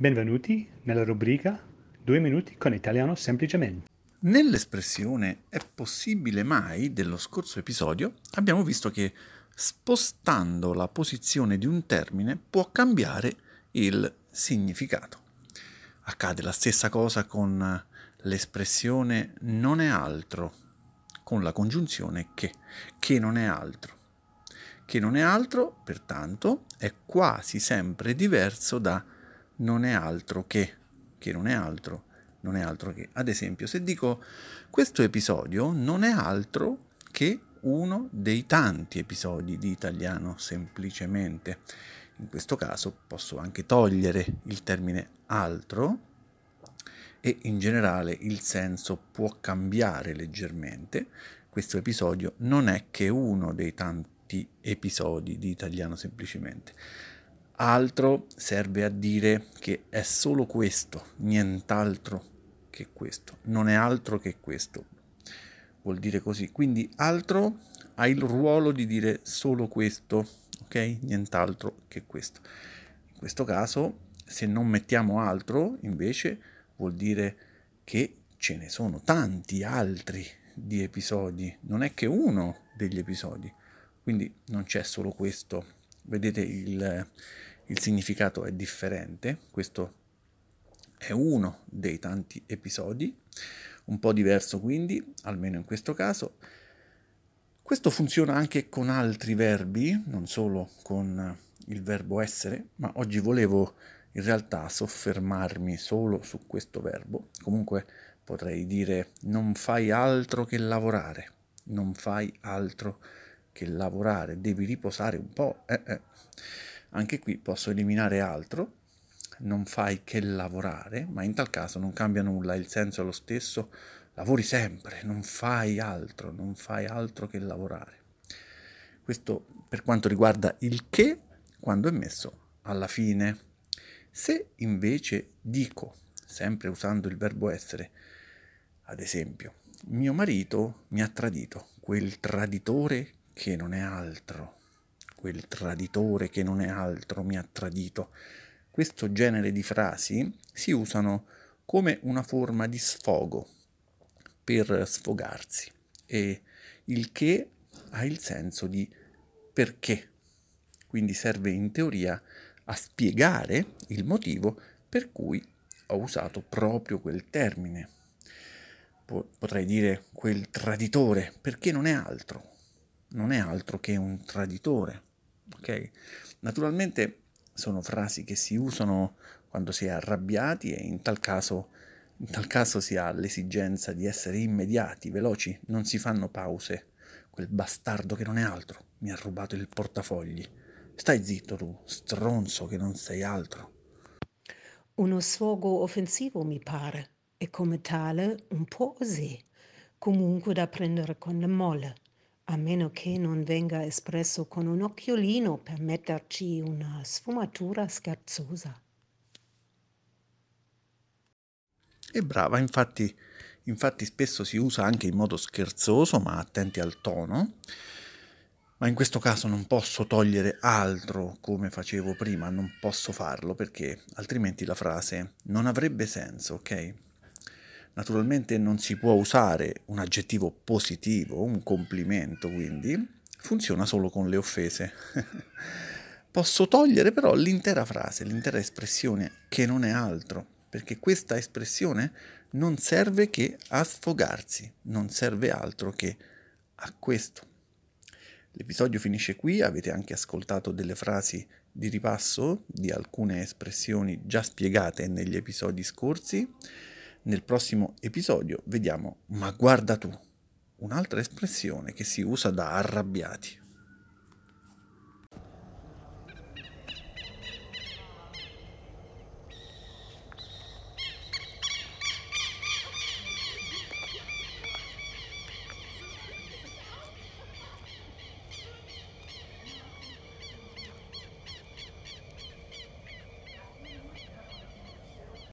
Benvenuti nella rubrica 2 minuti con italiano semplicemente. Nell'espressione è possibile mai dello scorso episodio abbiamo visto che spostando la posizione di un termine può cambiare il significato. Accade la stessa cosa con l'espressione non è altro, con la congiunzione che, che non è altro. Che non è altro, pertanto, è quasi sempre diverso da non è altro che, che non è altro, non è altro che. Ad esempio, se dico questo episodio non è altro che uno dei tanti episodi di italiano semplicemente. In questo caso posso anche togliere il termine altro e in generale il senso può cambiare leggermente. Questo episodio non è che uno dei tanti episodi di italiano semplicemente. Altro serve a dire che è solo questo, nient'altro che questo, non è altro che questo. Vuol dire così. Quindi altro ha il ruolo di dire solo questo, ok? Nient'altro che questo. In questo caso, se non mettiamo altro, invece, vuol dire che ce ne sono tanti altri di episodi, non è che uno degli episodi. Quindi non c'è solo questo. Vedete il, il significato è differente. Questo è uno dei tanti episodi, un po' diverso quindi, almeno in questo caso. Questo funziona anche con altri verbi, non solo con il verbo essere, ma oggi volevo in realtà soffermarmi solo su questo verbo. Comunque potrei dire non fai altro che lavorare, non fai altro che lavorare, devi riposare un po'. Eh, eh. Anche qui posso eliminare altro, non fai che lavorare, ma in tal caso non cambia nulla, il senso è lo stesso, lavori sempre, non fai altro, non fai altro che lavorare. Questo per quanto riguarda il che quando è messo alla fine. Se invece dico, sempre usando il verbo essere, ad esempio, mio marito mi ha tradito, quel traditore che non è altro, quel traditore che non è altro mi ha tradito. Questo genere di frasi si usano come una forma di sfogo per sfogarsi e il che ha il senso di perché. Quindi serve in teoria a spiegare il motivo per cui ho usato proprio quel termine. Potrei dire quel traditore, perché non è altro, non è altro che un traditore. Ok? Naturalmente sono frasi che si usano quando si è arrabbiati e in tal caso, in tal caso si ha l'esigenza di essere immediati, veloci, non si fanno pause. Quel bastardo che non è altro mi ha rubato il portafogli. Stai zitto tu, stronzo che non sei altro. Uno sfogo offensivo mi pare e come tale un po' così, comunque da prendere con le molle, a meno che non venga espresso con un occhiolino per metterci una sfumatura scherzosa. E brava, infatti, infatti spesso si usa anche in modo scherzoso, ma attenti al tono ma in questo caso non posso togliere altro come facevo prima, non posso farlo perché altrimenti la frase non avrebbe senso, ok? Naturalmente non si può usare un aggettivo positivo, un complimento, quindi funziona solo con le offese. posso togliere però l'intera frase, l'intera espressione, che non è altro, perché questa espressione non serve che a sfogarsi, non serve altro che a questo. L'episodio finisce qui, avete anche ascoltato delle frasi di ripasso di alcune espressioni già spiegate negli episodi scorsi. Nel prossimo episodio vediamo, ma guarda tu, un'altra espressione che si usa da arrabbiati.